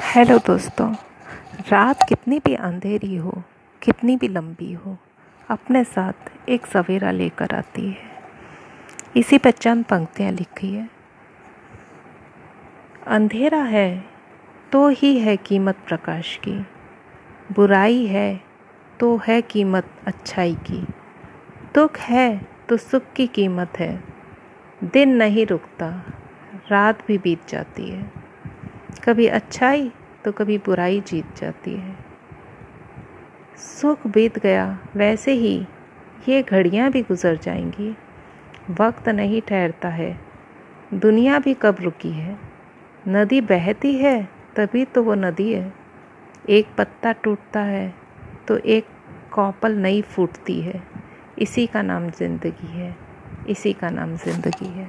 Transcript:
Hello दोस्तों। रात कितनी भी अंधेरी हो, कितनी भी लंबी हो, अपने साथ एक सवेरा लेकर आती है। इसी पर चंद पंक्तियाँ लिखी है। अंधेरा है तो ही है कीमत प्रकाश की। बुराई है तो है कीमत अच्छाई की। दुख है तो सुख की कीमत है। दिन नहीं रुकता, रात भी बीत जाती है। कभी अच्छाई तो कभी बुराई जीत जाती है। सुख बीत गया, वैसे ही ये घड़ियाँ भी गुजर जाएँगी। वक्त नहीं ठहरता है, दुनिया भी कब रुकी है। नदी बहती है, तभी तो वो नदी है। एक पत्ता टूटता है तो एक कौपल नई फूटती है। इसी का नाम ज़िंदगी है, इसी का नाम ज़िंदगी है।